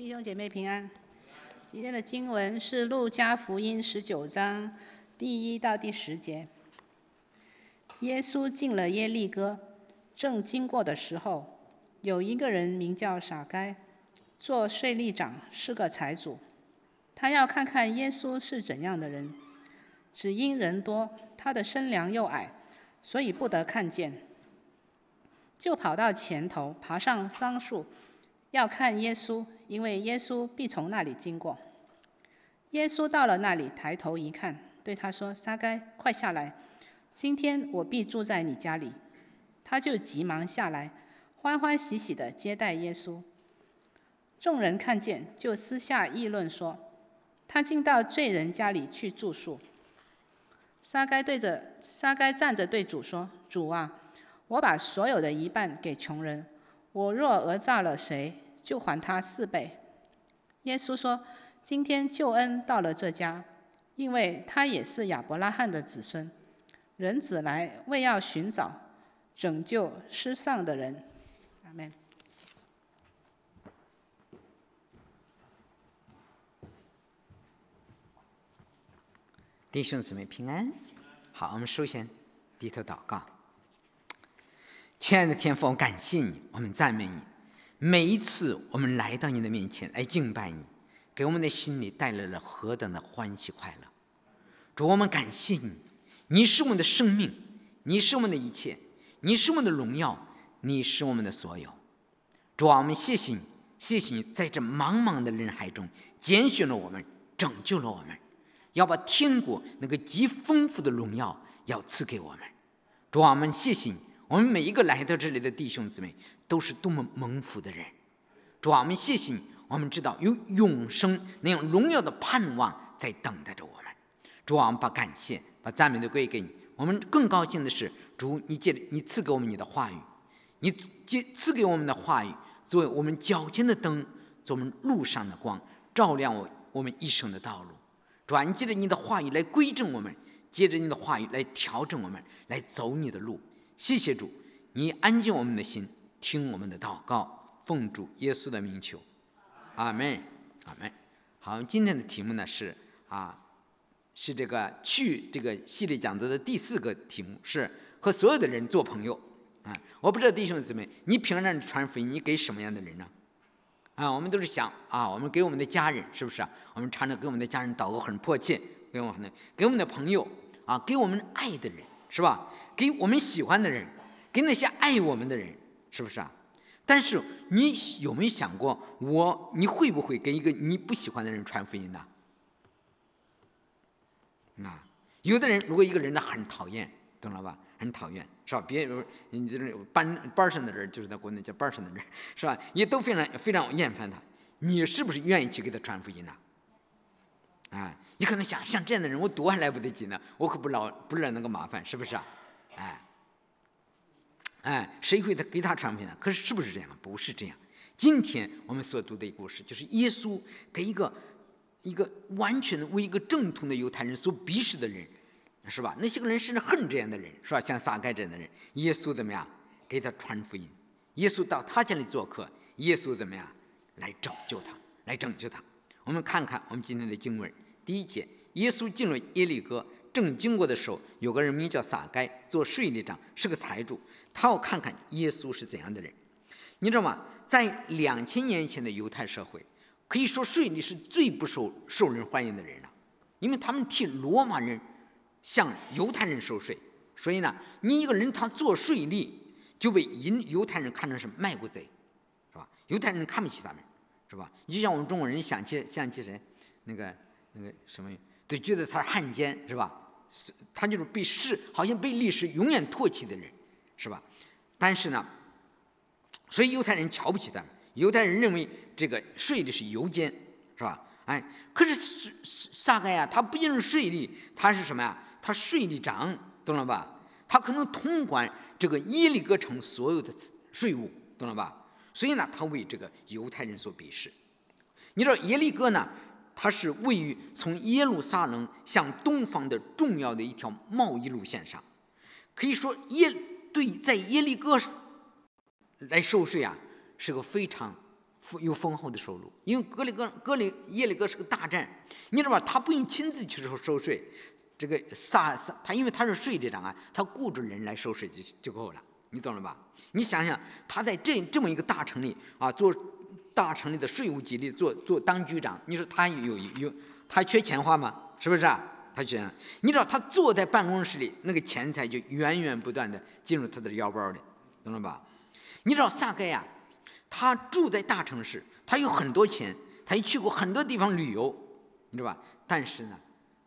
弟兄姐妹平安。今天的经文是《路加福音》十九章第一到第十节。耶稣进了耶利哥，正经过的时候，有一个人名叫傻该，做税吏长，是个财主。他要看看耶稣是怎样的人，只因人多，他的身量又矮，所以不得看见，就跑到前头，爬上桑树。要看耶稣，因为耶稣必从那里经过。耶稣到了那里，抬头一看，对他说：“撒该，快下来！今天我必住在你家里。”他就急忙下来，欢欢喜喜地接待耶稣。众人看见，就私下议论说：“他竟到罪人家里去住宿。”撒该对着撒该站着对主说：“主啊，我把所有的一半给穷人。”我若讹诈了谁，就还他四倍。耶稣说：“今天救恩到了这家，因为他也是亚伯拉罕的子孙。人子来为要寻找拯救失丧的人。”阿门。弟兄姊妹平安。好，我们首先低头祷告。亲爱的天父，感谢你，我们赞美你。每一次我们来到你的面前来敬拜你，给我们的心里带来了何等的欢喜快乐。主，我们感谢你，你是我们的生命，你是我们的一切，你是我们的荣耀，你是我们的所有。主啊，我们谢谢你，谢谢你在这茫茫的人海中拣选了我们，拯救了我们，要把天国那个极丰富的荣耀要赐给我们。主啊，我们谢谢你。我们每一个来到这里的弟兄姊妹，都是多么蒙福的人！主啊，我们谢谢你。我们知道有永生那样荣耀的盼望在等待着我们。主啊，我们把感谢、把赞美都归给你。我们更高兴的是，主，你借着你赐给我们你的话语，你借赐给我们的话语，作为我们脚前的灯，做我们路上的光，照亮我我们一生的道路。主啊，你借着你的话语来归正我们，借着你的话语来调整我们，来走你的路。谢谢主，你安静我们的心，听我们的祷告，奉主耶稣的名求，阿门，阿门。好，今天的题目呢是啊，是这个去这个系列讲座的第四个题目是和所有的人做朋友啊。我不知道弟兄姊妹，你平常传福音，你给什么样的人呢？啊，我们都是想啊，我们给我们的家人是不是啊？我们常常给我们的家人祷告很迫切，给我们的给我们的朋友啊，给我们爱的人。是吧？给我们喜欢的人，给那些爱我们的人，是不是啊？但是你有没有想过，我你会不会跟一个你不喜欢的人传福音呢？啊，有的人如果一个人呢很讨厌，懂了吧？很讨厌，是吧？别如你这种班班上的人，就是在国内叫班上的人，是吧？也都非常非常厌烦他。你是不是愿意去给他传福音呢？你可能想像这样的人，我躲还来不及呢，我可不老不惹那个麻烦，是不是啊？哎，哎，谁会他给他传福音呢？可是是不是这样？不是这样。今天我们所读的一故事，就是耶稣给一个一个完全的为一个正统的犹太人所鄙视的人，是吧？那些个人甚至恨这样的人，是吧？像撒该这样的人，耶稣怎么样给他传福音？耶稣到他家里做客，耶稣怎么样来拯救他？来拯救他？我们看看我们今天的经文。第一节，耶稣进入耶利哥，正经过的时候，有个人名叫撒该，做税吏长，是个财主。他要看看耶稣是怎样的人。你知道吗？在两千年前的犹太社会，可以说税吏是最不受受人欢迎的人了，因为他们替罗马人向犹太人收税。所以呢，你一个人他做税吏，就被犹犹太人看成是卖国贼，是吧？犹太人看不起他们，是吧？你就像我们中国人想起想起谁，那个。那个什么，都觉得他是汉奸，是吧？是，他就是被世，好像被历史永远唾弃的人，是吧？但是呢，所以犹太人瞧不起他，犹太人认为这个税吏是犹奸，是吧？哎，可是撒该呀，他不仅是税吏，他是什么呀？他税吏长，懂了吧？他可能统管这个耶利哥城所有的税务，懂了吧？所以呢，他为这个犹太人所鄙视。你知道耶利哥呢？它是位于从耶路撒冷向东方的重要的一条贸易路线上，可以说耶对在耶利哥来收税啊，是个非常有丰厚的收入，因为格里哥格里耶利哥是个大战，你知道吧？他不用亲自去收收税，这个撒撒他因为他是税这长啊，他雇着人来收税就就够了，你懂了吧？你想想他在这这么一个大城里啊，做大城里的税务局里，做做当局长，你说他有有他缺钱花吗？是不是啊？他缺，你知道他坐在办公室里，那个钱财就源源不断的进入他的腰包里，懂了吧？你知道撒该呀？他住在大城市，他有很多钱，他也去过很多地方旅游，你知道吧？但是呢，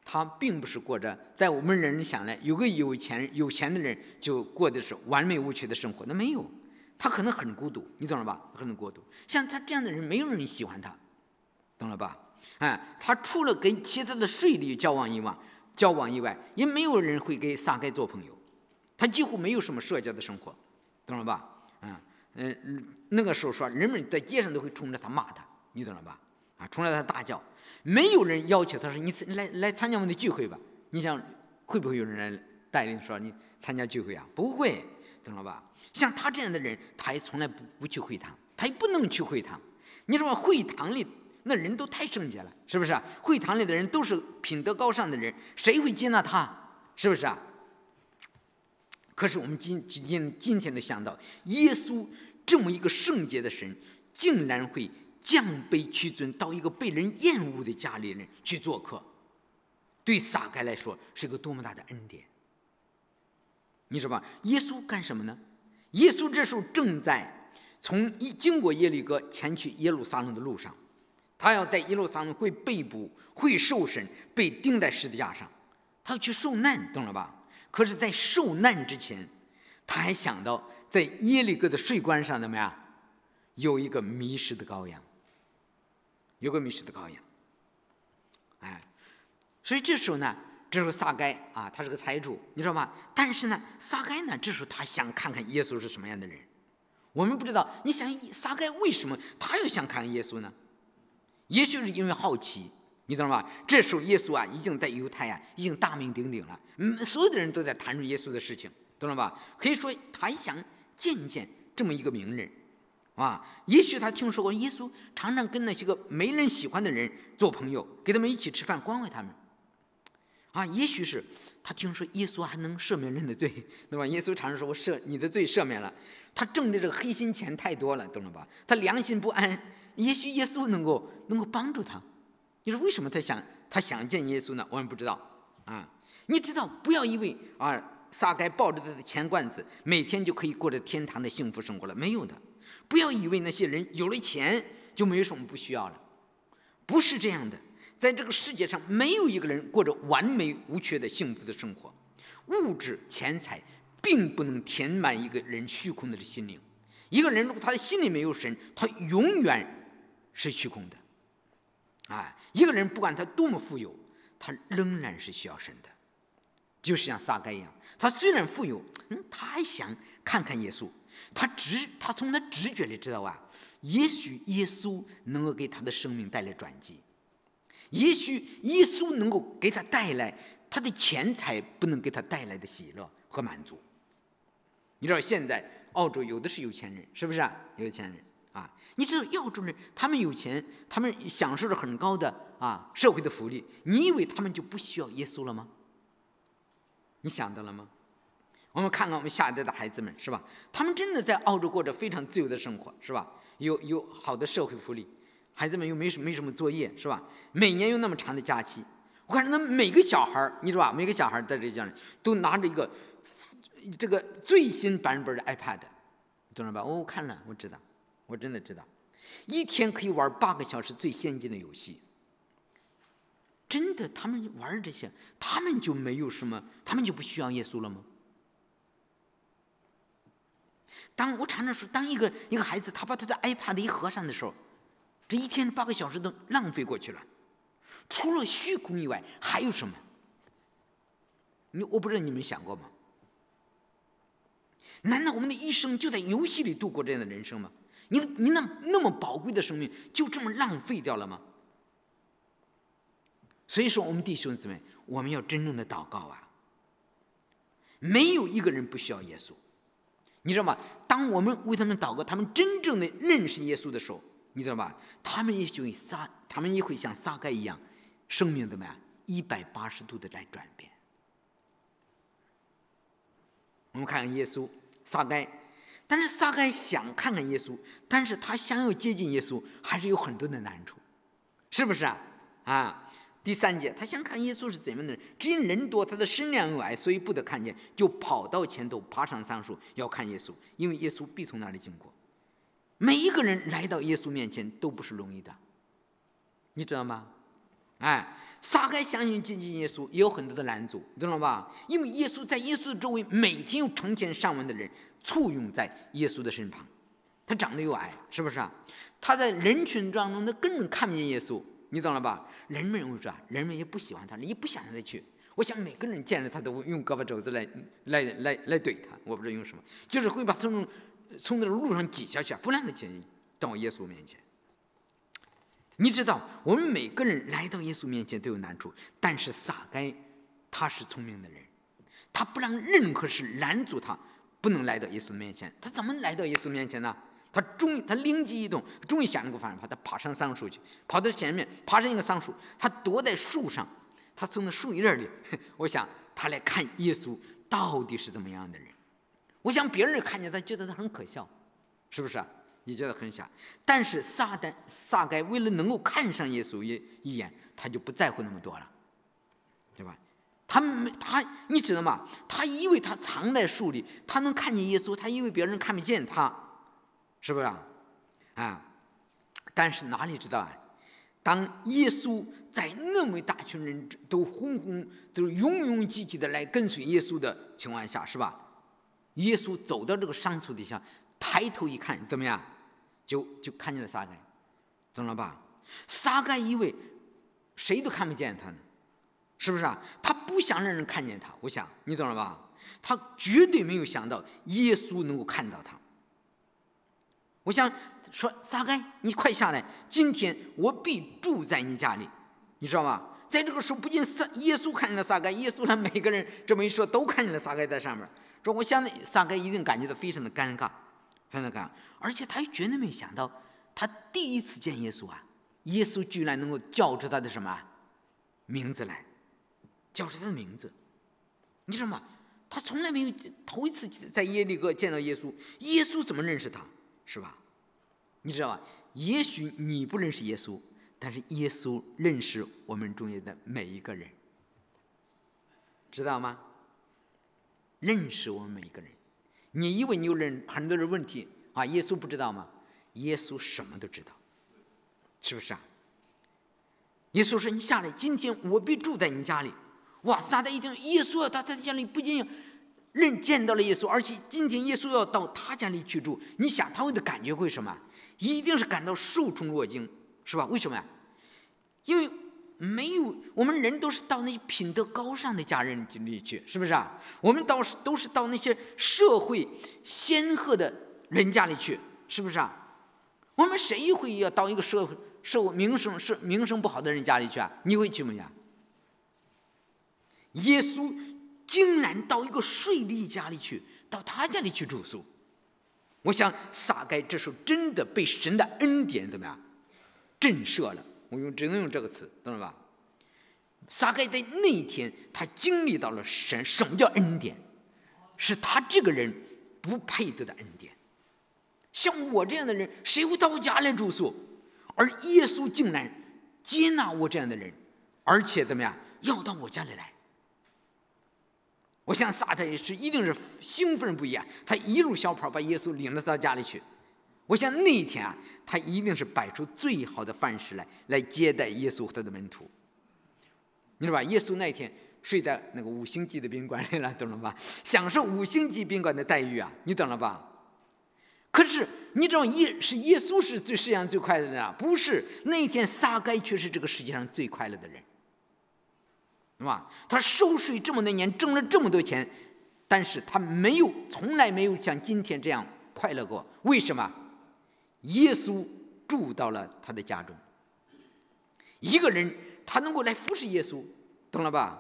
他并不是过着在我们人想来，有个有钱有钱的人就过的是完美无缺的生活，那没有，他可能很孤独，你懂了吧？很孤独。像他这样的人，没有人喜欢他，懂了吧？哎，他除了跟其他的税吏交往以外，交往以外，也没有人会跟撒该做朋友，他几乎没有什么社交的生活，懂了吧？嗯。嗯，那个时候说，人们在街上都会冲着他骂他，你懂了吧？啊，冲着他大叫，没有人要求他说你来来参加我们的聚会吧？你想会不会有人来带领说你参加聚会啊？不会，懂了吧？像他这样的人，他也从来不不去会堂，他也不能去会堂。你说会堂里那人都太圣洁了，是不是？会堂里的人都是品德高尚的人，谁会接纳他？是不是啊？可是我们今今今今天的想到，耶稣这么一个圣洁的神，竟然会降卑屈尊到一个被人厌恶的家里人去做客，对撒该来说是一个多么大的恩典。你说吧，耶稣干什么呢？耶稣这时候正在从一经过耶利哥前去耶路撒冷的路上，他要在耶路撒冷会被捕、会受审、被钉在十字架上，他要去受难，懂了吧？可是，在受难之前，他还想到在耶利哥的税关上怎么样，有一个迷失的羔羊，有个迷失的羔羊。哎，所以这时候呢，这时候撒该啊，他是个财主，你知道吗？但是呢，撒该呢，这时候他想看看耶稣是什么样的人。我们不知道，你想撒该为什么他又想看耶稣呢？也许是因为好奇。你懂吗？这时候耶稣啊，已经在犹太啊，已经大名鼎鼎了。嗯，所有的人都在谈论耶稣的事情，懂了吧？可以说他想见见这么一个名人，啊，也许他听说过耶稣常常跟那些个没人喜欢的人做朋友，跟他们一起吃饭，关怀他们。啊，也许是他听说耶稣还能赦免人的罪，对吧？耶稣常常说：“我赦你的罪赦免了。”他挣的这个黑心钱太多了，懂了吧？他良心不安，也许耶稣能够能够帮助他。你说为什么他想他想见耶稣呢？我们不知道啊。你知道，不要以为啊，撒该抱着他的钱罐子，每天就可以过着天堂的幸福生活了。没有的。不要以为那些人有了钱就没有什么不需要了，不是这样的。在这个世界上，没有一个人过着完美无缺的幸福的生活。物质钱财并不能填满一个人虚空的心灵。一个人如果他的心里没有神，他永远是虚空的。哎，一个人不管他多么富有，他仍然是需要神的，就是像撒该一样，他虽然富有，嗯，他还想看看耶稣，他直，他从他直觉里知道啊，也许耶稣能够给他的生命带来转机，也许耶稣能够给他带来他的钱财不能给他带来的喜乐和满足。你知道现在澳洲有的是有钱人，是不是啊？有钱人。啊，你知道澳洲人他们有钱，他们享受着很高的啊社会的福利，你以为他们就不需要耶稣了吗？你想到了吗？我们看看我们下一代的孩子们是吧？他们真的在澳洲过着非常自由的生活是吧？有有好的社会福利，孩子们又没什没什么作业是吧？每年有那么长的假期，我看着那每个小孩儿，你知道吧？每个小孩在这家里都拿着一个这个最新版本的 iPad，懂了吧？我看了，我知道。我真的知道，一天可以玩八个小时最先进的游戏。真的，他们玩这些，他们就没有什么，他们就不需要耶稣了吗？当我常常说，当一个一个孩子他把他的 iPad 一合上的时候，这一天八个小时都浪费过去了。除了虚空以外，还有什么？你我不知道你们想过吗？难道我们的一生就在游戏里度过这样的人生吗？你你那那么宝贵的生命就这么浪费掉了吗？所以说，我们弟兄姊妹，我们要真正的祷告啊！没有一个人不需要耶稣，你知道吗？当我们为他们祷告，他们真正的认识耶稣的时候，你知道吧？他们也就撒，他们也会像撒该一样，生命怎么样？一百八十度的在转变。我们看看耶稣撒该，但是撒该想看看耶稣，但是他想要接近耶稣，还是有很多的难处，是不是啊？啊，第三节，他想看耶稣是怎样的人，只因人多，他的身量又矮，所以不得看见，就跑到前头，爬上桑树要看耶稣，因为耶稣必从那里经过。每一个人来到耶稣面前都不是容易的，你知道吗？哎。撒该相信接近耶稣，也有很多的拦阻，知道吧？因为耶稣在耶稣的周围，每天有成千上万的人簇拥在耶稣的身旁。他长得又矮，是不是啊？他在人群当中，他根本看不见耶稣，你懂了吧？人们认为说，人们也不喜欢他，也不想让他去。我想每个人见了他都会用胳膊肘子来来来来怼他，我不知道用什么，就是会把他从从那个路上挤下去，不让他进到耶稣面前。你知道，我们每个人来到耶稣面前都有难处，但是撒该他是聪明的人，他不让任何事拦阻他，不能来到耶稣面前。他怎么来到耶稣面前呢？他终于他灵机一动，终于想了个办法，他爬上桑树去，跑到前面，爬上一个桑树，他躲在树上，他从那树叶里，我想他来看耶稣到底是怎么样的人。我想别人看见他，觉得他很可笑，是不是你？觉得很傻，但是撒旦撒该为了能够看上耶稣一一眼，他就不在乎那么多了，对吧？他没他，你知道吗？他以为他藏在树里，他能看见耶稣，他以为别人看不见他，是不是啊？啊！但是哪里知道啊？当耶稣在那么大群人都轰轰都拥拥挤挤的来跟随耶稣的情况下，是吧？耶稣走到这个桑树底下，抬头一看，怎么样？就就看见了撒该，懂了吧？撒该以为谁都看不见他呢，是不是啊？他不想让人看见他。我想你懂了吧？他绝对没有想到耶稣能够看到他。我想说撒该，你快下来，今天我必住在你家里，你知道吗？在这个时候，不仅撒耶稣看见了撒该，耶稣让每个人这么一说，都看见了撒该在上面。说我想撒该一定感觉到非常的尴尬。非常尴尬，而且他也绝对没有想到，他第一次见耶稣啊，耶稣居然能够叫出他的什么名字来，叫出他的名字。你知道吗？他从来没有头一次在耶利哥见到耶稣，耶稣怎么认识他？是吧？你知道吧？也许你不认识耶稣，但是耶稣认识我们中间的每一个人，知道吗？认识我们每一个人。你以为你有人很多的问题啊？耶稣不知道吗？耶稣什么都知道，是不是啊？耶稣说：“你下来，今天我必住在你家里。”哇！撒旦一听，耶稣要到他家里，不仅认见到了耶稣，而且今天耶稣要到他家里去住。你想他会的感觉会什么？一定是感到受宠若惊，是吧？为什么呀？因为。没有，我们人都是到那些品德高尚的家人里去，是不是啊？我们到是都是到那些社会显赫的人家里去，是不是啊？我们谁会要到一个社会社会名声是名声不好的人家里去啊？你会去吗？耶稣竟然到一个税吏家里去，到他家里去住宿。我想撒该这时候真的被神的恩典怎么样震慑了。我用只能用这个词，懂了吧？撒该在那一天，他经历到了神什么叫恩典，是他这个人不配得的恩典。像我这样的人，谁会到我家来住宿？而耶稣竟然接纳我这样的人，而且怎么样，要到我家里来？我想撒旦也是一定是兴奋不已啊！他一路小跑把耶稣领到他家里去。我想那一天啊，他一定是摆出最好的范式来，来接待耶稣和他的门徒。你知道吧？耶稣那一天睡在那个五星级的宾馆里了，懂了吧？享受五星级宾馆的待遇啊，你懂了吧？可是你知道耶是耶稣是最世界上最快乐的人，不是？那一天撒该却是这个世界上最快乐的人，是吧？他收税这么多年，挣了这么多钱，但是他没有，从来没有像今天这样快乐过。为什么？耶稣住到了他的家中。一个人他能够来服侍耶稣，懂了吧？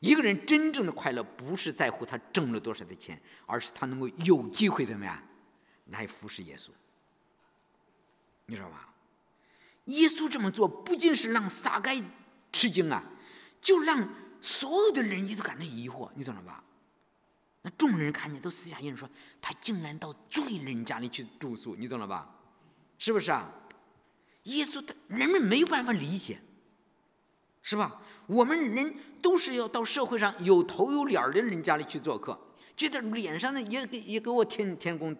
一个人真正的快乐不是在乎他挣了多少的钱，而是他能够有机会怎么样来服侍耶稣。你知道吧？耶稣这么做，不仅是让撒该吃惊啊，就让所有的人也都感到疑惑，你懂了吧？那众人看见都私下议论说，他竟然到罪人家里去住宿，你懂了吧？是不是啊？耶稣他人们没有办法理解，是吧？我们人都是要到社会上有头有脸的人家里去做客，觉得脸上呢也给也给我添添光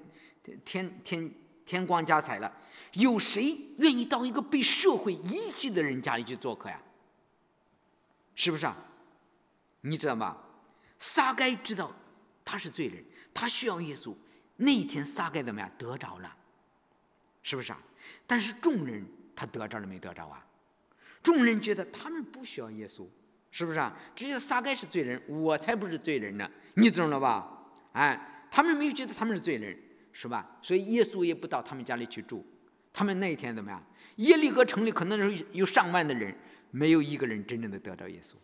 添添添光加彩了。有谁愿意到一个被社会遗弃的人家里去做客呀？是不是啊？你知道吗？撒该知道他是罪人，他需要耶稣。那一天撒该怎么样？得着了，是不是啊？但是众人他得着了没得着啊？众人觉得他们不需要耶稣，是不是啊？只有撒该是罪人，我才不是罪人呢，你懂了吧？哎，他们没有觉得他们是罪人，是吧？所以耶稣也不到他们家里去住。他们那一天怎么样？耶利哥城里可能是有上万的人，没有一个人真正的得着耶稣，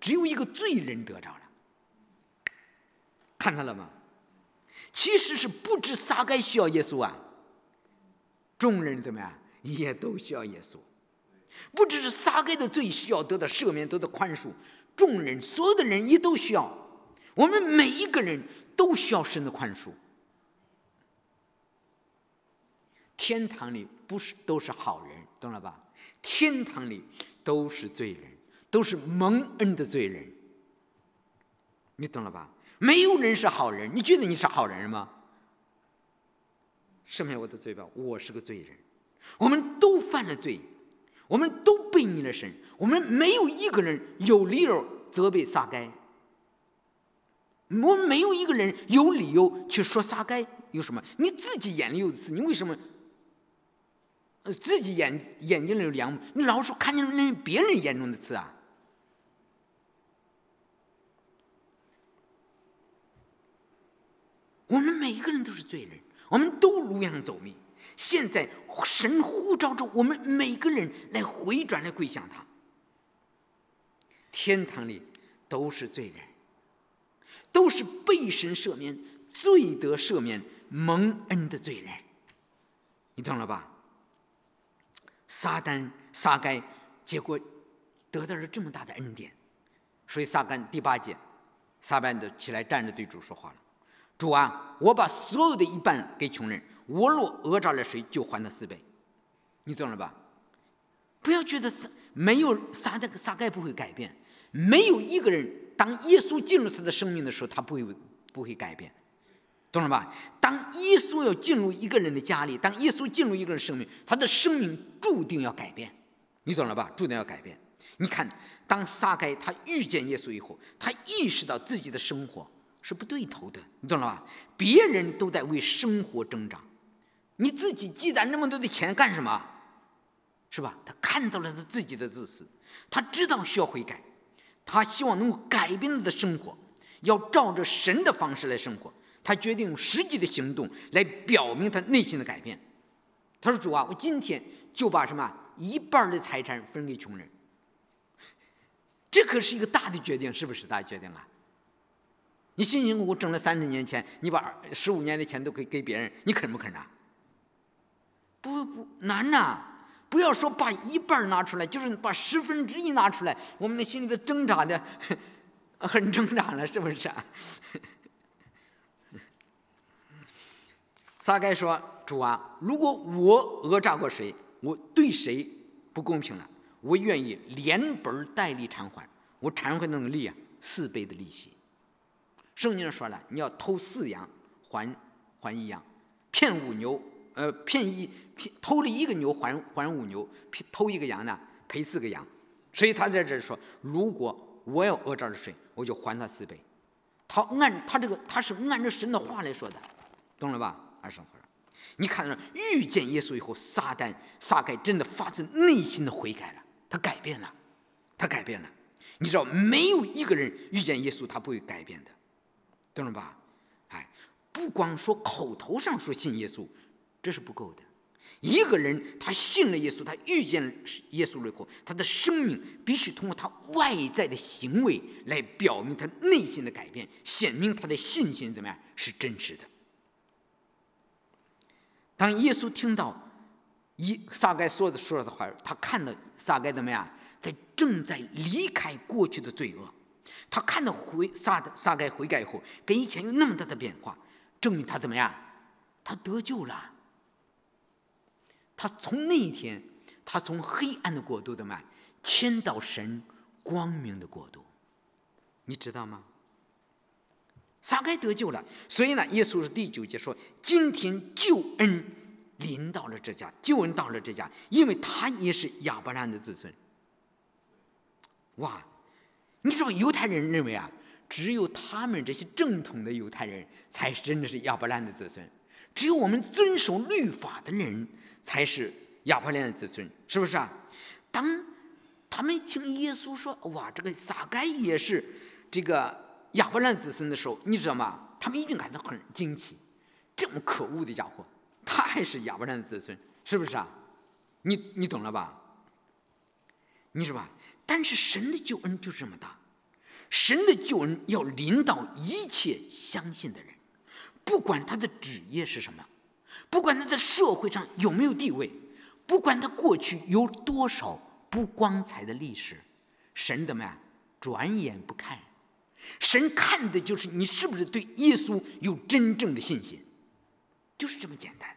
只有一个罪人得着了。看到了吗？其实是不止撒该需要耶稣啊，众人怎么样也都需要耶稣。不只是撒该的罪需要得到赦免、得到宽恕，众人所有的人也都需要。我们每一个人都需要神的宽恕。天堂里不是都是好人，懂了吧？天堂里都是罪人，都是蒙恩的罪人。你懂了吧？没有人是好人。你觉得你是好人吗？赦免我的罪吧，我是个罪人。我们都犯了罪，我们都背逆了神。我们没有一个人有理由责备撒该。我们没有一个人有理由去说撒该有什么？你自己眼里有刺，你为什么？呃，自己眼眼睛里有梁木，你老是看见人别人眼中的刺啊？我们每一个人都是罪人，我们都如样走命。现在神呼召着我们每个人来回转，来归向他。天堂里都是罪人，都是被神赦免、罪得赦免、蒙恩的罪人。你懂了吧？撒旦撒该，结果得到了这么大的恩典，所以撒旦第八节，撒旦的起来站着对主说话了：“主啊，我把所有的一半给穷人，我若讹诈了谁，就还他四倍。”你懂了吧？不要觉得撒没有撒的撒该不会改变，没有一个人当耶稣进入他的生命的时候，他不会不会改变。懂了吧？当耶稣要进入一个人的家里，当耶稣进入一个人生命，他的生命注定要改变。你懂了吧？注定要改变。你看，当撒该他遇见耶稣以后，他意识到自己的生活是不对头的。你懂了吧？别人都在为生活挣扎，你自己积攒那么多的钱干什么？是吧？他看到了他自己的自私，他知道需要悔改，他希望能够改变他的生活，要照着神的方式来生活。他决定用实际的行动来表明他内心的改变。他说：“主啊，我今天就把什么一半的财产分给穷人。这可是一个大的决定，是不是大决定啊？你辛辛苦苦挣了三十年钱，你把十五年的钱都给给别人，你肯不肯啊？不不难呐！不要说把一半拿出来，就是把十分之一拿出来，我们的心里都挣扎的 很挣扎了，是不是啊？” 撒该说：“主啊，如果我讹诈过谁，我对谁不公平了，我愿意连本带利偿还。我偿还的能力啊，四倍的利息。圣经上说了，你要偷四羊还还一羊，骗五牛，呃，骗一骗偷了一个牛还还五牛，偷一个羊呢赔四个羊。所以他在这说，如果我要讹诈的税，我就还他四倍。他按他这个他是按照神的话来说的，懂了吧？”而生活了。你看到遇见耶稣以后，撒旦撒该真的发自内心的悔改了，他改变了，他改变了。你知道，没有一个人遇见耶稣他不会改变的，懂了吧？哎，不光说口头上说信耶稣，这是不够的。一个人他信了耶稣，他遇见了耶稣了以后，他的生命必须通过他外在的行为来表明他内心的改变，显明他的信心怎么样是真实的。当耶稣听到一撒该说的说的话，他看到撒该怎么样，在正在离开过去的罪恶，他看到悔撒撒该悔改以后，跟以前有那么大的变化，证明他怎么样，他得救了。他从那一天，他从黑暗的国度的嘛，迁到神光明的国度，你知道吗？撒该得救了，所以呢，耶稣是第九节说：“今天救恩临到了这家，救恩到了这家，因为他也是亚伯拉罕的子孙。”哇，你知道犹太人认为啊，只有他们这些正统的犹太人才是真的是亚伯拉罕的子孙，只有我们遵守律法的人。才是亚伯拉罕的子孙，是不是啊？当他们听耶稣说“哇，这个撒该也是这个亚伯拉罕子孙”的时候，你知道吗？他们一定感到很惊奇，这么可恶的家伙，他还是亚伯拉罕的子孙，是不是啊？你你懂了吧？你说吧？但是神的救恩就是这么大，神的救恩要领导一切相信的人，不管他的职业是什么。不管他在社会上有没有地位，不管他过去有多少不光彩的历史，神怎么样？转眼不看，神看的就是你是不是对耶稣有真正的信心，就是这么简单。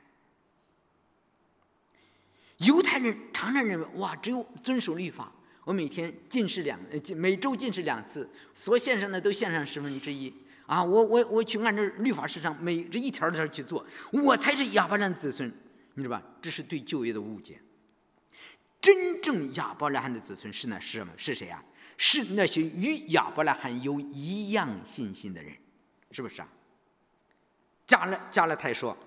犹太人常常认为，哇，只有遵守律法，我每天进食两，呃，每周进食两次，所献上的都献上十分之一。啊，我我我去按照律法市场每这一条条去做，我才是亚伯拉罕子孙，你知道吧？这是对就业的误解。真正亚伯拉罕的子孙是呢是什么？是谁啊？是那些与亚伯拉罕有一样信心的人，是不是啊？加勒加勒泰说，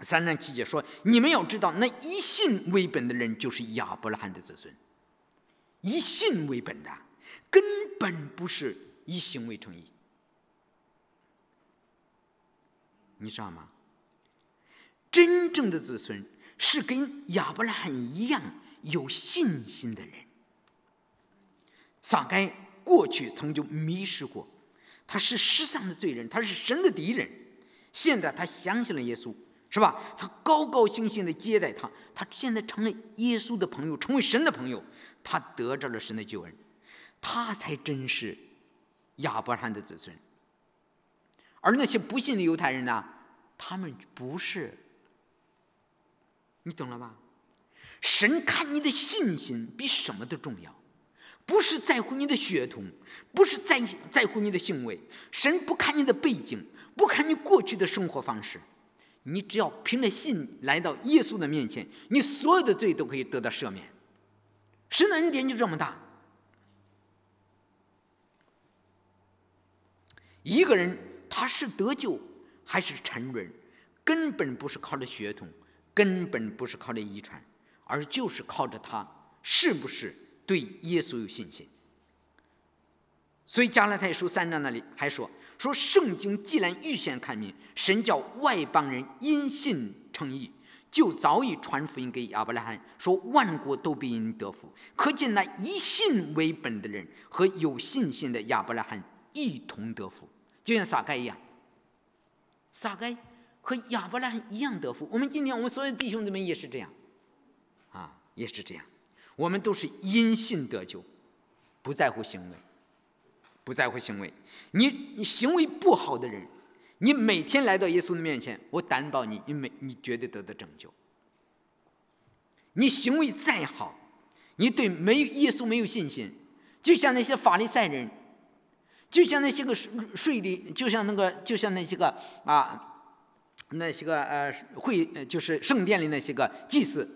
三章七节说，你们要知道，那以信为本的人就是亚伯拉罕的子孙。以信为本的，根本不是以行为成义。你知道吗？真正的子孙是跟亚伯拉罕一样有信心的人。撒该过去曾经迷失过，他是世上的罪人，他是神的敌人。现在他相信了耶稣，是吧？他高高兴兴的接待他，他现在成了耶稣的朋友，成为神的朋友，他得着了神的救恩，他才真是亚伯拉罕的子孙。而那些不信的犹太人呢？他们不是，你懂了吧？神看你的信心比什么都重要，不是在乎你的血统，不是在在乎你的行为。神不看你的背景，不看你过去的生活方式，你只要凭着信来到耶稣的面前，你所有的罪都可以得到赦免。神的恩典就这么大。一个人他是得救。还是沉沦，根本不是靠着血统，根本不是靠着遗传，而就是靠着他是不是对耶稣有信心。所以加拉太书三章那里还说说圣经既然预先看明，神叫外邦人因信称义，就早已传福音给亚伯拉罕，说万国都必因得福。可见那以信为本的人和有信心的亚伯拉罕一同得福，就像撒该一样。撒该和亚伯拉罕一样得福。我们今天，我们所有弟兄姊妹也是这样，啊，也是这样。我们都是因信得救，不在乎行为，不在乎行为。你你行为不好的人，你每天来到耶稣的面前，我担保你，你每你绝对得到拯救。你行为再好，你对没有耶稣没有信心，就像那些法利赛人。就像那些个税税吏，就像那个，就像那些个啊，那些个呃会，就是圣殿里那些个祭司，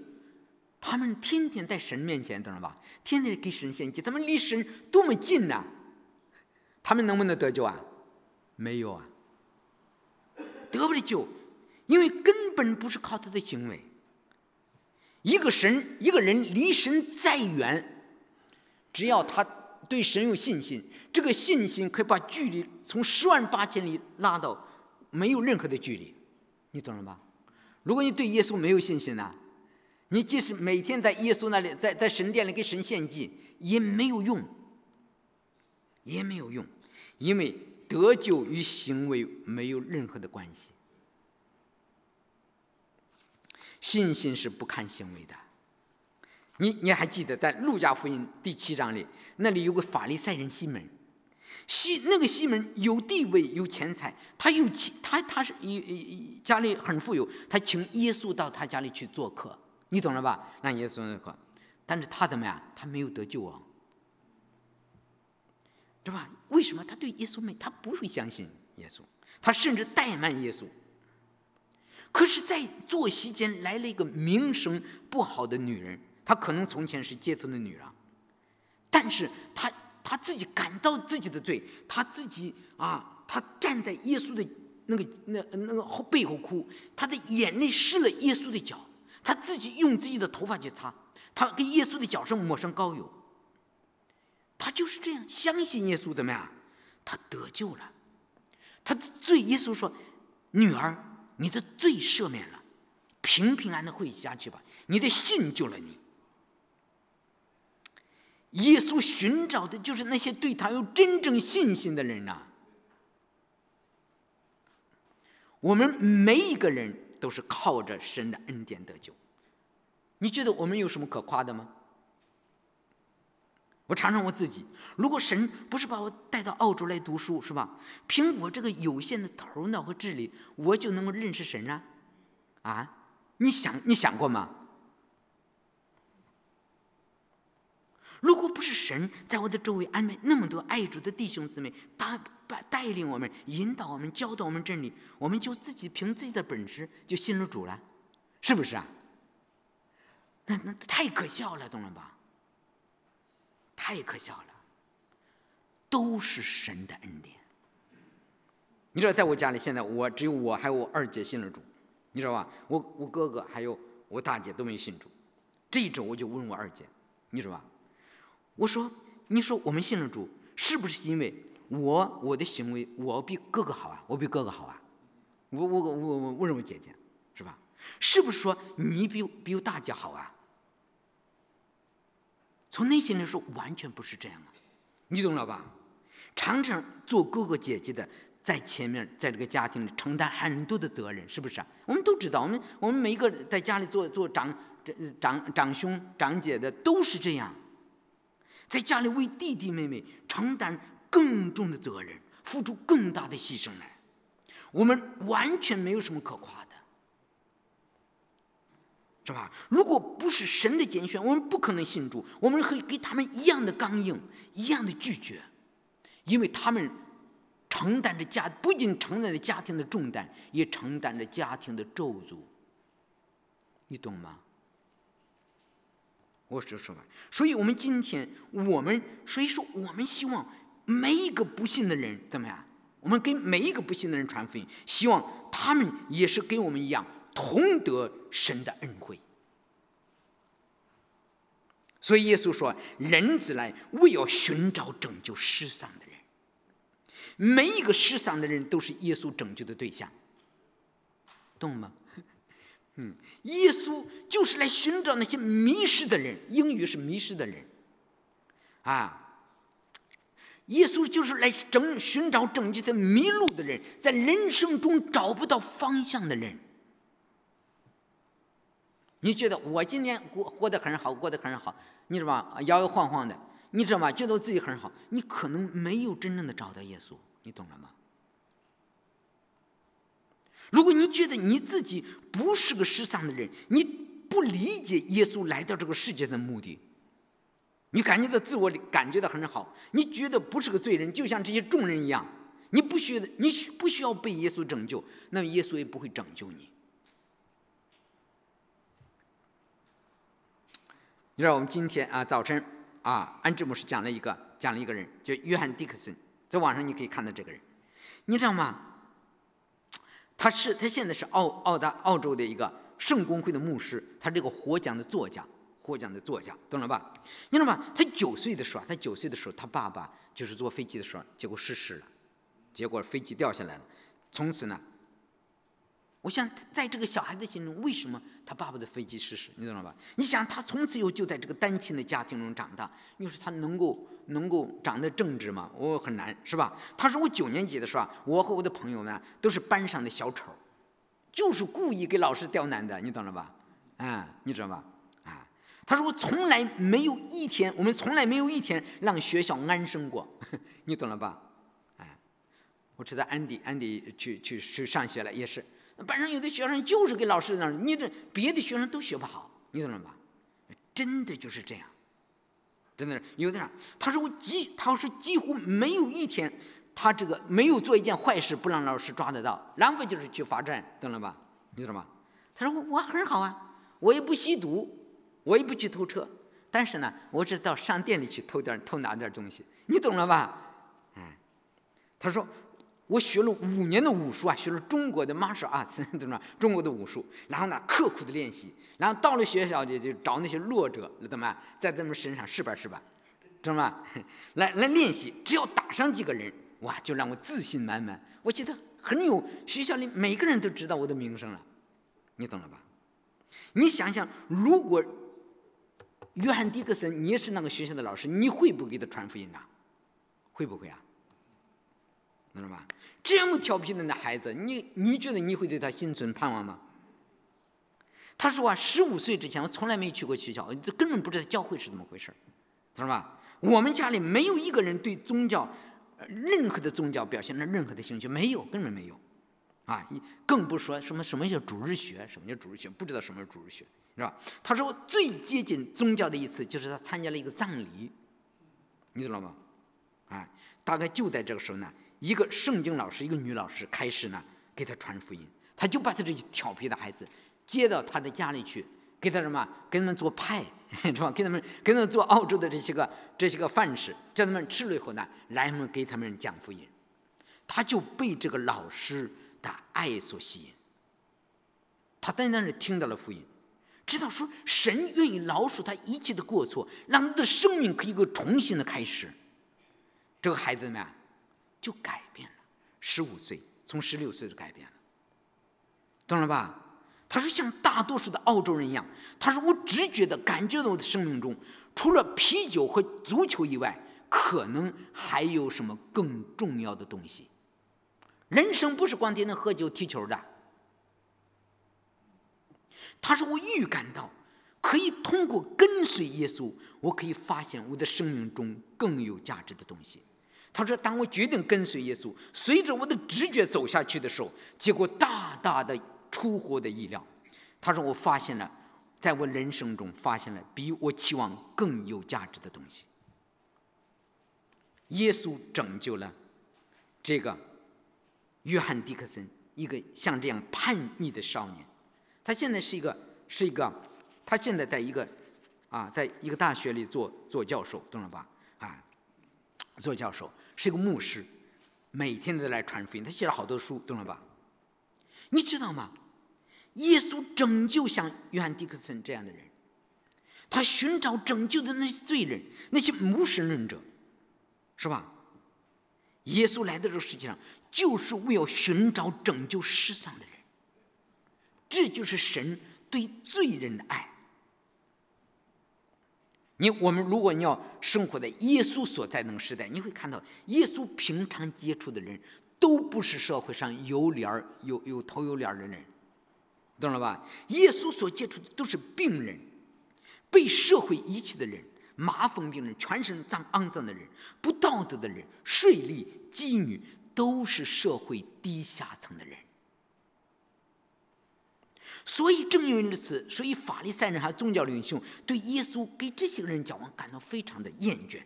他们天天在神面前，懂了吧？天天给神献祭，他们离神多么近呐！他们能不能得救啊？没有啊，得不了救，因为根本不是靠他的行为。一个神，一个人离神再远，只要他。对神有信心，这个信心可以把距离从十万八千里拉到没有任何的距离，你懂了吧？如果你对耶稣没有信心呢，你即使每天在耶稣那里，在在神殿里给神献祭，也没有用，也没有用，因为得救与行为没有任何的关系。信心是不看行为的。你你还记得在路加福音第七章里，那里有个法利赛人西门，西那个西门有地位有钱财，他有钱，他他是一一家里很富有，他请耶稣到他家里去做客，你懂了吧？让耶稣做客，但是他怎么样？他没有得救啊，是吧？为什么？他对耶稣没，他不会相信耶稣，他甚至怠慢耶稣。可是，在坐席间来了一个名声不好的女人。她可能从前是街头的女人，但是她她自己感到自己的罪，她自己啊，她站在耶稣的那个那那个后背后哭，她的眼泪湿了耶稣的脚，她自己用自己的头发去擦，她给耶稣的脚上抹上膏油，他就是这样相信耶稣怎么样？他得救了，他的罪，耶稣说：“女儿，你的罪赦免了，平平安安的回家去吧，你的信救了你。”耶稣寻找的就是那些对他有真正信心的人呐。我们每一个人都是靠着神的恩典得救。你觉得我们有什么可夸的吗？我尝尝我自己，如果神不是把我带到澳洲来读书，是吧？凭我这个有限的头脑和智力，我就能够认识神啊？啊？你想你想过吗？如果不是神在我的周围安排那么多爱主的弟兄姊妹，他带带领我们、引导我们、教导我们真理，我们就自己凭自己的本事就信了主了，是不是啊？那那太可笑了，懂了吧？太可笑了，都是神的恩典。你知道，在我家里现在我只有我还有我二姐信了主，你知道吧？我我哥哥还有我大姐都没信主。这一周我就问我二姐，你知道吧？我说：“你说我们信了主，是不是因为我我的行为我比哥哥好啊？我比哥哥好啊？我我我我我认为姐姐是吧？是不是说你比比我大姐好啊？从内心来说，完全不是这样啊！你懂了吧？常常做哥哥姐姐的在前面，在这个家庭里承担很多的责任，是不是？我们都知道，我们我们每一个在家里做做长长长兄长姐的都是这样。”在家里为弟弟妹妹承担更重的责任，付出更大的牺牲来，我们完全没有什么可夸的，是吧？如果不是神的拣选，我们不可能信主。我们会给他们一样的刚硬，一样的拒绝，因为他们承担着家，不仅承担着家庭的重担，也承担着家庭的咒诅。你懂吗？我是说吧，所以我们今天，我们所以说，我们希望每一个不信的人怎么样？我们给每一个不信的人传福音，希望他们也是跟我们一样，同得神的恩惠。所以耶稣说：“人子来，为要寻找拯救失丧的人。每一个失丧的人，都是耶稣拯救的对象，懂吗？”嗯，耶稣就是来寻找那些迷失的人，英语是迷失的人，啊，耶稣就是来拯寻找拯救的迷路的人，在人生中找不到方向的人。你觉得我今天过活得很好，过得很好，你知道吧？摇摇晃晃的，你知道吗？觉得自己很好，你可能没有真正的找到耶稣，你懂了吗？如果你觉得你自己不是个失丧的人，你不理解耶稣来到这个世界的目的，你感觉到自我感觉到很好，你觉得不是个罪人，就像这些众人一样，你不需你需不需要被耶稣拯救？那么耶稣也不会拯救你。你知道我们今天啊早晨啊安志牧师讲了一个讲了一个人叫约翰迪克森，在网上你可以看到这个人，你知道吗？他是他现在是澳澳大澳洲的一个圣公会的牧师，他这个获奖的作家，获奖的作家，懂了吧？你知道吗？他九岁的时候，他九岁的时候，他爸爸就是坐飞机的时候，结果失事了，结果飞机掉下来了，从此呢。我想，在这个小孩子心中，为什么他爸爸的飞机失事？你懂了吧？你想，他从此以后就在这个单亲的家庭中长大，你说他能够能够长得正直吗？我很难，是吧？他说我九年级的时候，我和我的朋友们都是班上的小丑，就是故意给老师刁难的，你懂了吧？啊，你知道吧？啊，他说我从来没有一天，我们从来没有一天让学校安生过，你懂了吧？哎，我知道安迪，安迪去去去上学了，也是班上有的学生就是给老师那儿，你这别的学生都学不好，你懂了吧？真的就是这样，真的是有的人，他说我几，他说几乎没有一天，他这个没有做一件坏事不让老师抓得到，然后就是去罚站，懂了吧？你知道吗？他说我很好啊。我也不吸毒，我也不去偷车，但是呢，我只到商店里去偷点偷拿点东西，你懂了吧？哎，他说我学了五年的武术啊，学了中国的 martial arts，懂吗？中国的武术，然后呢，刻苦的练习，然后到了学校就就找那些弱者，怎么在他们身上试吧试吧，知道吗？来来练习，只要打伤几个人，哇，就让我自信满满，我觉得很有学校里每个人都知道我的名声了，你懂了吧？你想想，如果约翰·迪克森你是那个学校的老师，你会不会给他传福音呢？会不会啊？知道吧？这么调皮的那孩子，你你觉得你会对他心存盼望吗？他说啊，十五岁之前我从来没去过学校，根本不知道教会是怎么回事知道吧？我们家里没有一个人对宗教任何的宗教表现了任何的兴趣，没有，根本没有。啊，你更不说什么什么叫主日学，什么叫主日学，不知道什么是主日学，是吧？他说最接近宗教的一次，就是他参加了一个葬礼，你知道吗？啊，大概就在这个时候呢，一个圣经老师，一个女老师开始呢给他传福音，他就把他这些调皮的孩子接到他的家里去，给他什么，给他们做派，是吧？给他们给他们做澳洲的这些个这些个饭吃，叫他们吃了以后呢，来们给他们讲福音，他就被这个老师。的爱所吸引，他在那里听到了福音，知道说神愿意饶恕他一切的过错，让他的生命可以一个重新的开始。这个孩子们就改变了，十五岁从十六岁就改变了，懂了吧？他说像大多数的澳洲人一样，他说我直觉的感觉到我的生命中，除了啤酒和足球以外，可能还有什么更重要的东西。人生不是光天天喝酒踢球的。他说：“我预感到，可以通过跟随耶稣，我可以发现我的生命中更有价值的东西。”他说：“当我决定跟随耶稣，随着我的直觉走下去的时候，结果大大的出乎我的意料。”他说：“我发现了，在我人生中发现了比我期望更有价值的东西。耶稣拯救了这个。”约翰·迪克森，一个像这样叛逆的少年，他现在是一个是一个，他现在在一个啊，在一个大学里做做教授，懂了吧？做教授是一个牧师，每天都来传福音，他写了好多书，懂了吧？你知道吗？耶稣拯救像约翰·迪克森这样的人，他寻找拯救的那些罪人，那些无神论者，是吧？耶稣来到这个世界上。就是为了寻找拯救世上的人，这就是神对罪人的爱。你我们如果你要生活在耶稣所在那个时代，你会看到耶稣平常接触的人都不是社会上有脸儿、有有头有脸的人，懂了吧？耶稣所接触的都是病人，被社会遗弃的人，麻风病人，全身脏肮脏的人，不道德的人，税吏、妓女。都是社会低下层的人，所以正因为如此，所以法利赛人还有宗教领袖对耶稣跟这些人交往感到非常的厌倦，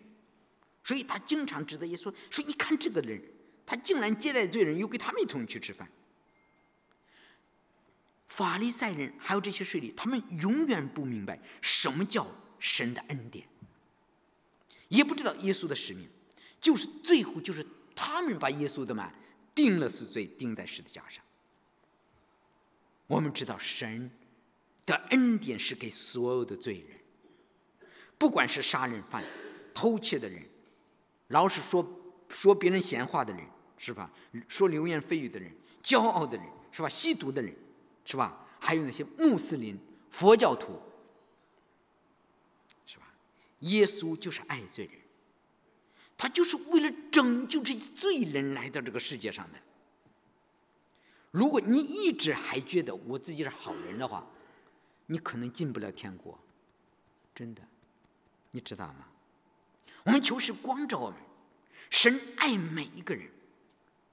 所以他经常指责耶稣说：“你看这个人，他竟然接待罪人，又跟他们一同去吃饭。”法利赛人还有这些税吏，他们永远不明白什么叫神的恩典，也不知道耶稣的使命，就是最后就是。他们把耶稣的嘛定了死罪，钉在十字架上。我们知道神的恩典是给所有的罪人，不管是杀人犯、偷窃的人、老是说说别人闲话的人，是吧？说流言蜚语的人、骄傲的人，是吧？吸毒的人，是吧？还有那些穆斯林、佛教徒，是吧？耶稣就是爱罪人。他就是为了拯救这些罪人来到这个世界上的。如果你一直还觉得我自己是好人的话，你可能进不了天国。真的，你知道吗？我们求是光照我们，神爱每一个人，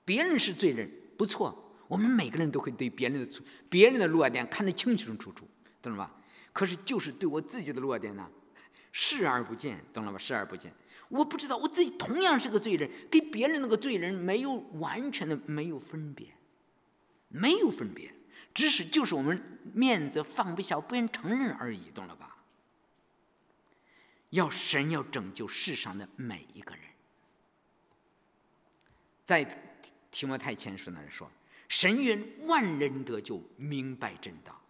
别人是罪人，不错，我们每个人都会对别人的错、别人的弱点看得清清楚楚，懂了吧？可是就是对我自己的弱点呢，视而不见，懂了吧？视而不见，我不知道我自己同样是个罪人，跟别人那个罪人没有完全的没有分别，没有分别，只是就是我们面子放不下，不愿承认而已，懂了吧？要神要拯救世上的每一个人，在提摩太前书那里说，神愿万人得救，明白真道，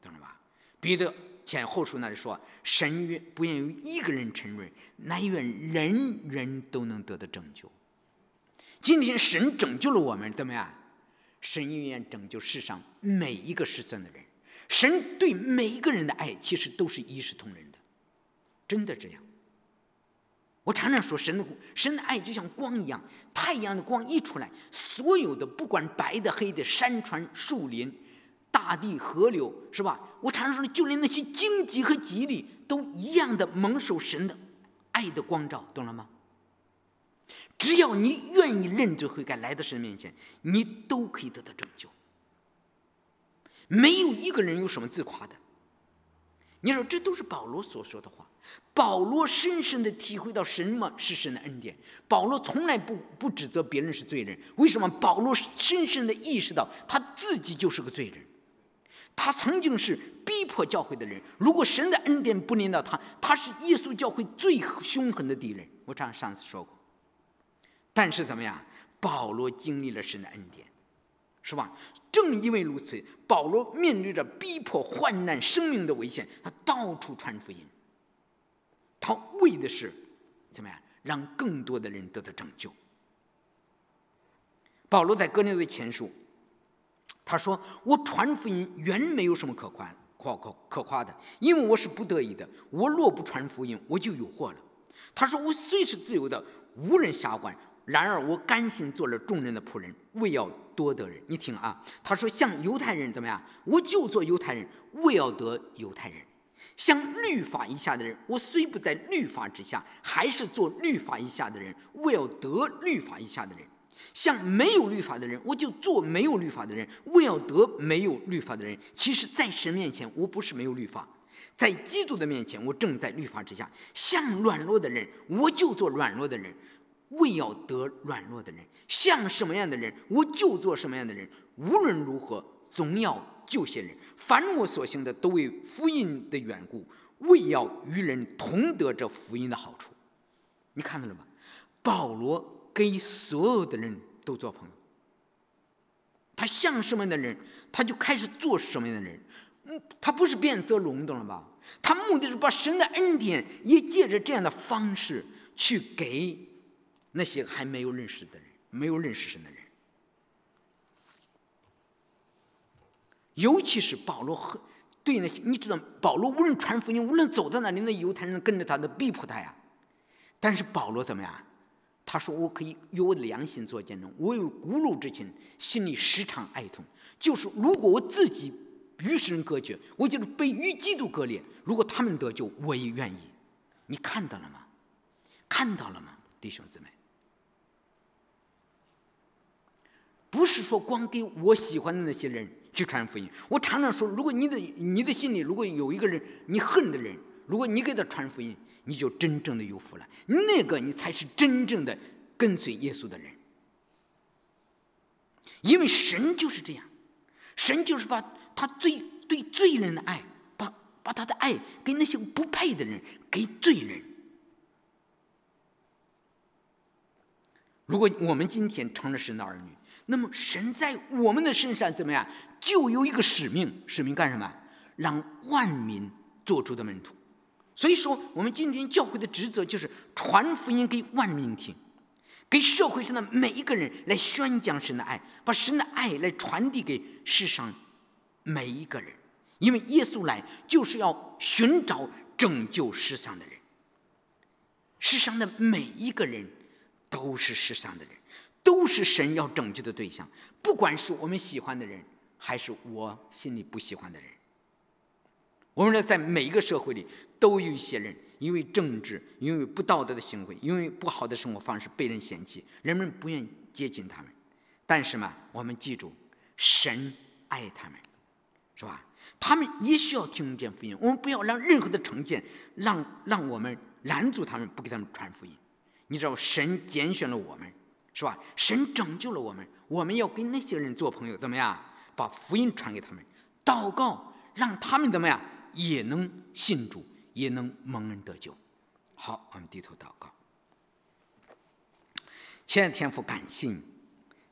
懂了吧？彼得前后书那里说，神愿不愿有一个人沉沦，乃愿人人都能得到拯救。今天神拯救了我们，怎么样？神愿拯救世上每一个失丧的人。神对每一个人的爱，其实都是一视同仁的。真的这样，我常常说，神的神的爱就像光一样，太阳的光一出来，所有的不管白的黑的山川树林、大地河流，是吧？我常常说，就连那些荆棘和棘藜，都一样的蒙受神的爱的光照，懂了吗？只要你愿意认罪悔改，来到神面前，你都可以得到拯救。没有一个人有什么自夸的。你说这都是保罗所说的话。保罗深深的体会到什么是神的恩典。保罗从来不不指责别人是罪人。为什么？保罗深深的意识到他自己就是个罪人。他曾经是逼迫教会的人。如果神的恩典不临到他，他是耶稣教会最凶狠的敌人。我这样上次说过。但是怎么样？保罗经历了神的恩典，是吧？正因为如此，保罗面对着逼迫、患难、生命的危险，他到处传福音。他为的是怎么样？让更多的人得到拯救。保罗在哥林多前书，他说：“我传福音原没有什么可夸、可可可夸的，因为我是不得已的。我若不传福音，我就有祸了。”他说：“我虽是自由的，无人辖管，然而我甘心做了众人的仆人，为要多得人。”你听啊，他说：“像犹太人怎么样？我就做犹太人，为要得犹太人。”像律法以下的人，我虽不在律法之下，还是做律法以下的人。为要得律法以下的人，像没有律法的人，我就做没有律法的人。为要得没有律法的人，其实，在神面前，我不是没有律法；在基督的面前，我正在律法之下。像软弱的人，我就做软弱的人。为要得软弱的人，像什么样的人，我就做什么样的人。无论如何，总要救些人。凡我所行的，都为福音的缘故，为要与人同得这福音的好处。你看到了吗？保罗跟所有的人都做朋友。他像什么样的人，他就开始做什么样的人。嗯，他不是变色龙，懂了吧？他目的是把神的恩典也借着这样的方式去给那些还没有认识的人，没有认识神的人。尤其是保罗和对那些你知道，保罗无论传福音，无论走到哪里，那犹太人跟着他的逼迫他呀。但是保罗怎么样？他说：“我可以有我的良心做见证，我有骨肉之亲，心里时常哀痛。就是如果我自己与世隔绝，我就是被与基督割裂。如果他们得救，我也愿意。你看到了吗？看到了吗，弟兄姊妹？不是说光给我喜欢的那些人。”去传福音。我常常说，如果你的你的心里如果有一个人你恨的人，如果你给他传福音，你就真正的有福了。那个你才是真正的跟随耶稣的人。因为神就是这样，神就是把他最对罪人的爱，把把他的爱给那些不配的人，给罪人。如果我们今天成了神的儿女，那么神在我们的身上怎么样？就有一个使命，使命干什么？让万民做出的门徒。所以说，我们今天教会的职责就是传福音给万民听，给社会上的每一个人来宣讲神的爱，把神的爱来传递给世上每一个人。因为耶稣来就是要寻找拯救世上的人，世上的每一个人都是世上的人，都是神要拯救的对象，不管是我们喜欢的人。还是我心里不喜欢的人，我们呢，在每一个社会里都有一些人，因为政治，因为不道德的行为，因为不好的生活方式被人嫌弃，人们不愿意接近他们。但是嘛，我们记住，神爱他们，是吧？他们也需要听见福音。我们不要让任何的成见让让我们拦住他们，不给他们传福音。你知道，神拣选了我们，是吧？神拯救了我们，我们要跟那些人做朋友，怎么样？把福音传给他们，祷告，让他们怎么样也能信主，也能蒙恩得救。好，我们低头祷告。亲爱的天父，感谢，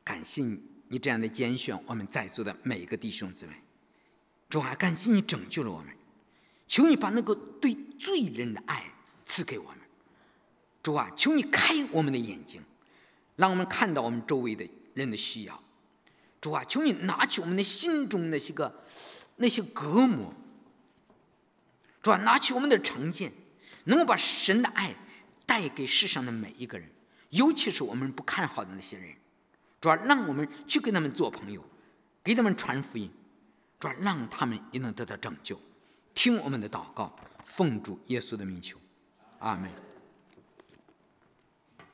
感谢你这样的拣选我们在座的每一个弟兄姊妹。主啊，感谢你拯救了我们，求你把那个对罪人的爱赐给我们。主啊，求你开我们的眼睛，让我们看到我们周围的人的需要。主啊，求你拿起我们的心中那些个那些隔膜。主啊，拿起我们的成见，能够把神的爱带给世上的每一个人，尤其是我们不看好的那些人。主啊，让我们去跟他们做朋友，给他们传福音，主啊，让他们也能得到拯救。听我们的祷告，奉主耶稣的名求，阿门。